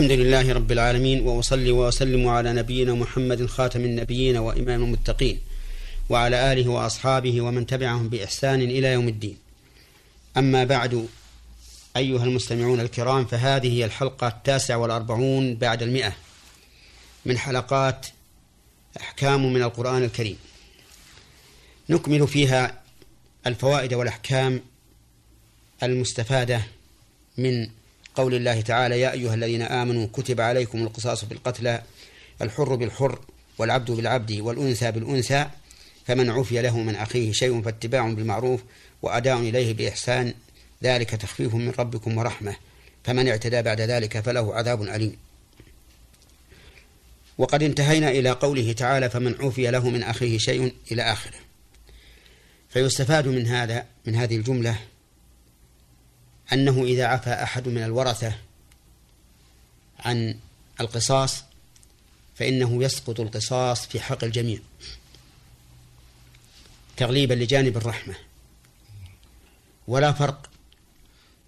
الحمد لله رب العالمين وأصلي وأسلم على نبينا محمد خاتم النبيين وإمام المتقين وعلى آله وأصحابه ومن تبعهم بإحسان إلى يوم الدين. أما بعد أيها المستمعون الكرام فهذه هي الحلقة التاسعة والأربعون بعد المئة من حلقات أحكام من القرآن الكريم. نكمل فيها الفوائد والأحكام المستفادة من قول الله تعالى يا أيها الذين آمنوا كتب عليكم القصاص في القتلى الحر بالحر والعبد بالعبد والأنثى بالأنثى فمن عفي له من أخيه شيء فاتباع بالمعروف وأداء إليه بإحسان ذلك تخفيف من ربكم ورحمة فمن اعتدى بعد ذلك فله عذاب أليم. وقد انتهينا إلى قوله تعالى فمن عفي له من أخيه شيء إلى آخره. فيستفاد من هذا من هذه الجملة أنه إذا عفى أحد من الورثة عن القصاص فإنه يسقط القصاص في حق الجميع تغليبا لجانب الرحمة. ولا فرق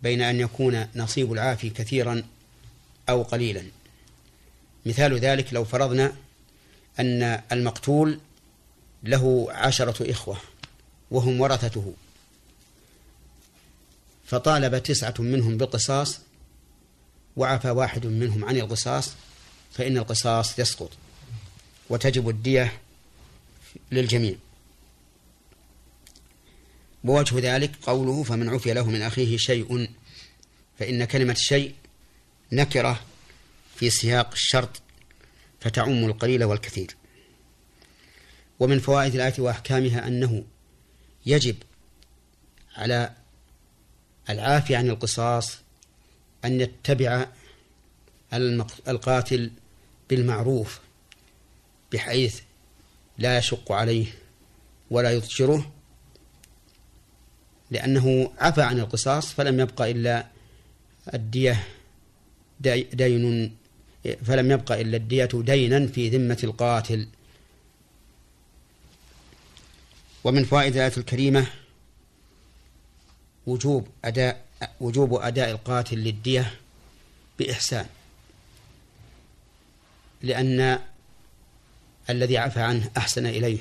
بين أن يكون نصيب العافي كثيرا أو قليلا. مثال ذلك لو فرضنا أن المقتول له عشرة إخوة وهم ورثته. فطالب تسعة منهم بالقصاص وعفى واحد منهم عن القصاص فإن القصاص يسقط وتجب الدية للجميع. ووجه ذلك قوله فمن عفي له من أخيه شيء. فإن كلمة شيء نكرة في سياق الشرط فتعم القليل والكثير. ومن فوائد الآية وأحكامها أنه يجب على العافي عن القصاص أن يتبع القاتل بالمعروف بحيث لا يشق عليه ولا يضجره. لأنه عفى عن القصاص فلم يبقى إلا الدية دين فلم يبقى إلا الدية دينا في ذمة القاتل. ومن فوائد الآية الكريمة وجوب أداء وجوب أداء القاتل للدية بإحسان. لأن الذي عفى عنه أحسن إليه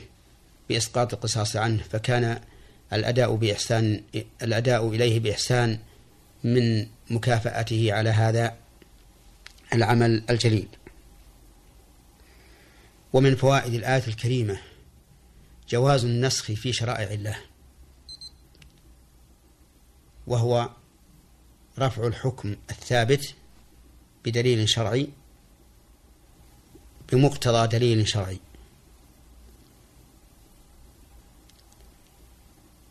بإسقاط القصاص عنه فكان الأداء بإحسان الأداء إليه بإحسان من مكافأته على هذا العمل الجليل. ومن فوائد الآية الكريمة جواز النسخ في شرائع الله. وهو رفع الحكم الثابت بدليل شرعي بمقتضى دليل شرعي.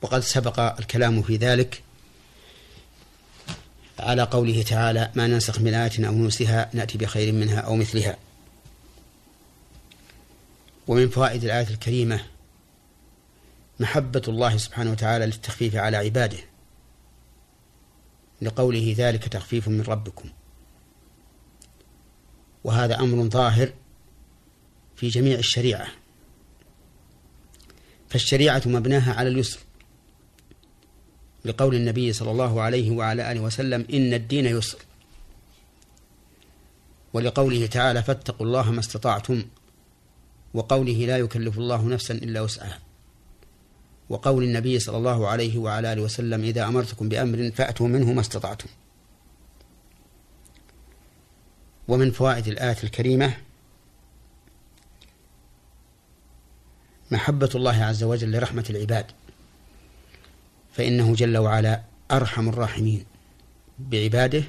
وقد سبق الكلام في ذلك على قوله تعالى ما ننسخ من آية أو ننسها نأتي بخير منها أو مثلها ومن فوائد الآية الكريمة محبة الله سبحانه وتعالى للتخفيف على عباده. لقوله ذلك تخفيف من ربكم. وهذا أمر ظاهر في جميع الشريعة. فالشريعة مبناها على اليسر. لقول النبي صلى الله عليه وعلى آله وسلم إن الدين يسر. ولقوله تعالى فاتقوا الله ما استطعتم. وقوله لا يكلف الله نفسا إلا وسعها. وقول النبي صلى الله عليه وعلى آله وسلم إذا أمرتكم بأمر فأتوا منه ما استطعتم. ومن فوائد الآية الكريمة محبة الله عز وجل لرحمة العباد فإنه جل وعلا أرحم الراحمين بعباده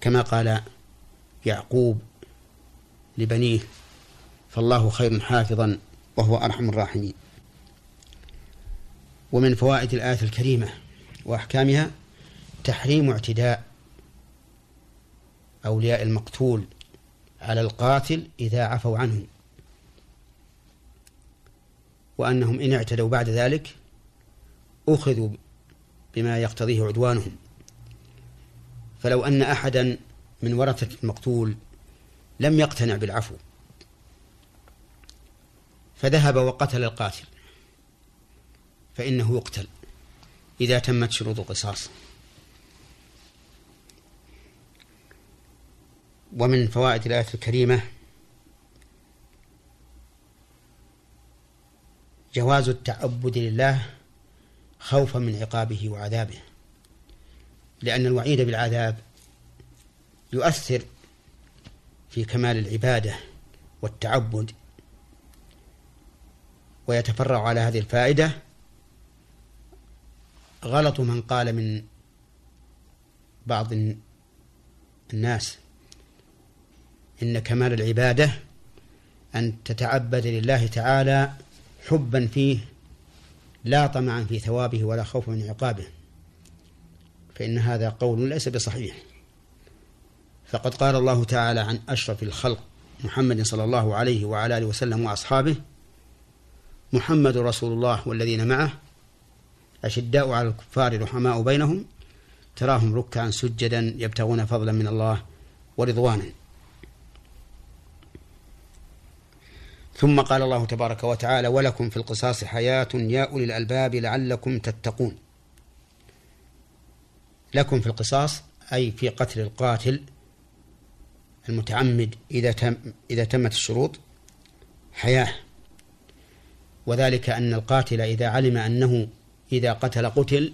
كما قال يعقوب لبنيه فالله خير حافظا وهو أرحم الراحمين. ومن فوائد الآية الكريمة وأحكامها تحريم اعتداء أولياء المقتول على القاتل إذا عفوا عنه وأنهم إن اعتدوا بعد ذلك أخذوا بما يقتضيه عدوانهم. فلو أن أحدا من ورثة المقتول لم يقتنع بالعفو فذهب وقتل القاتل. فإنه يقتل إذا تمت شروط القصاص. ومن فوائد الآية الكريمة جواز التعبد لله خوفا من عقابه وعذابه لأن الوعيد بالعذاب يؤثر في كمال العبادة والتعبد ويتفرع على هذه الفائدة. غلط من قال من بعض الناس إن كمال العبادة أن تتعبد لله تعالى حبا فيه لا طمعا في ثوابه ولا خوفا من عقابه فإن هذا قول ليس بصحيح. فقد قال الله تعالى عن أشرف الخلق محمد صلى الله عليه وعلى آله وسلم وأصحابه محمد رسول الله والذين معه أشداء على الكفار رحماء بينهم تراهم ركعا سجدا يبتغون فضلا من الله ورضوانا. ثم قال الله تبارك وتعالى ولكم في القصاص حياة يا أولي الألباب لعلكم تتقون. لكم في القصاص أي في قتل القاتل المتعمد إذا تم إذا تمت الشروط حياة. وذلك أن القاتل إذا علم أنه إذا قتل قتل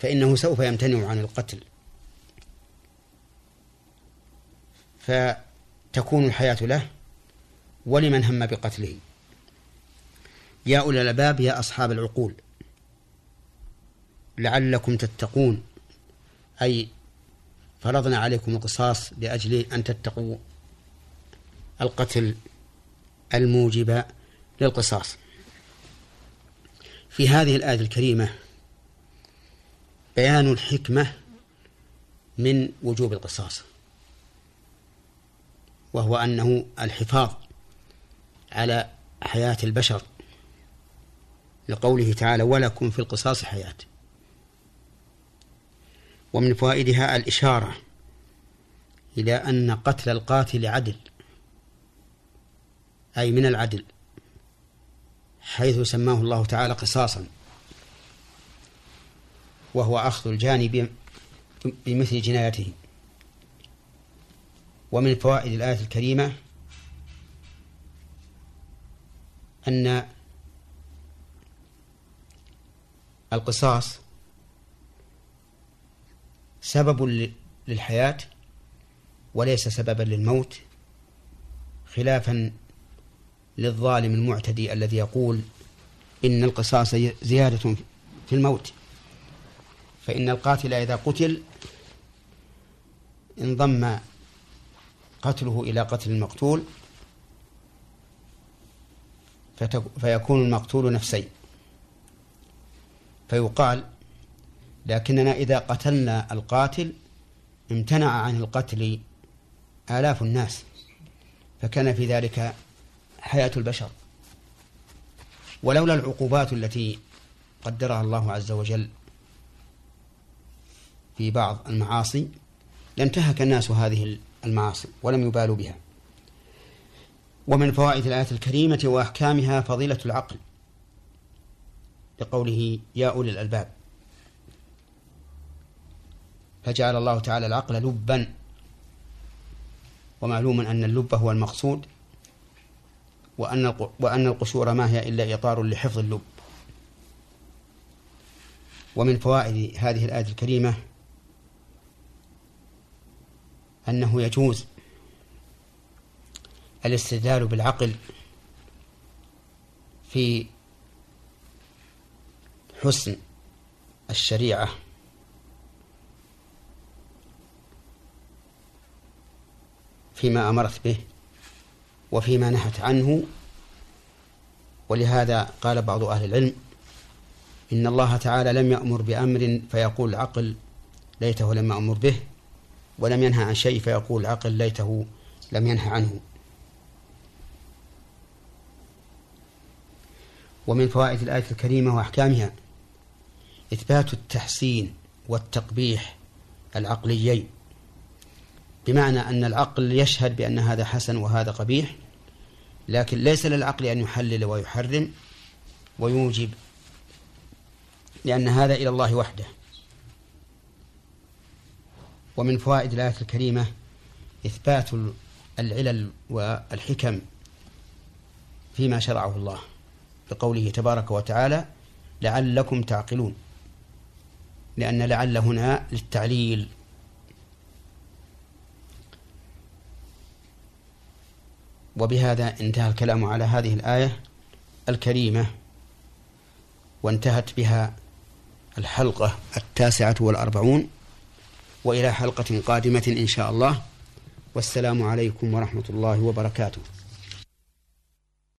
فإنه سوف يمتنع عن القتل. فتكون الحياة له ولمن هم بقتله. يا أولي الألباب يا أصحاب العقول لعلكم تتقون. أي فرضنا عليكم القصاص لأجل أن تتقوا. القتل الموجب للقصاص. في هذه الآية الكريمة بيان الحكمة من وجوب القصاص وهو أنه الحفاظ على حياة البشر لقوله تعالى ولكم في القصاص حياة ومن فوائدها الإشارة إلى أن قتل القاتل عدل أي من العدل. حيث سماه الله تعالى قصاصا. وهو أخذ الجانب بمثل جنايته. ومن فوائد الآية الكريمة أن القصاص سبب للحياة وليس سببا للموت خلافا للظالم المعتدي الذي يقول إن القصاص زيادة في الموت. فإن القاتل إذا قتل انضم قتله إلى قتل المقتول فيكون المقتول نفسين فيقال لكننا إذا قتلنا القاتل امتنع عن القتل آلاف الناس فكان في ذلك حياة البشر. ولولا العقوبات التي قدرها الله عز وجل في بعض المعاصي لانتهك الناس هذه المعاصي ولم يبالوا بها. ومن فوائد الآية الكريمة وأحكامها فضيلة العقل لقوله يا أولي الألباب فجعل الله تعالى العقل لبا ومعلوم أن اللب هو المقصود. وأن وأن القشور ما هي إلا إطار لحفظ اللب. ومن فوائد هذه الآية الكريمة أنه يجوز الاستدلال بالعقل في حسن الشريعة. فيما أمرت به وفيما نهت عنه. ولهذا قال بعض أهل العلم إن الله تعالى لم يأمر بأمر فيقول العقل ليته لم أمر به ولم ينهى عن شيء فيقول العقل ليته لم ينهى عنه. ومن فوائد الآية الكريمة وأحكامها إثبات التحسين والتقبيح العقليين. بمعنى أن العقل يشهد بأن هذا حسن وهذا قبيح لكن ليس للعقل أن يحلل ويحرم ويوجب لأن هذا إلى الله وحده. ومن فوائد الآية الكريمة إثبات العلل والحكم فيما شرعه الله بقوله تبارك وتعالى لعلكم تعقلون لأن لعل هنا للتعليل وبهذا انتهى الكلام على هذه الآية الكريمة وانتهت بها الحلقة التاسعة والأربعون وإلى حلقة قادمة إن شاء الله. والسلام عليكم ورحمة الله وبركاته.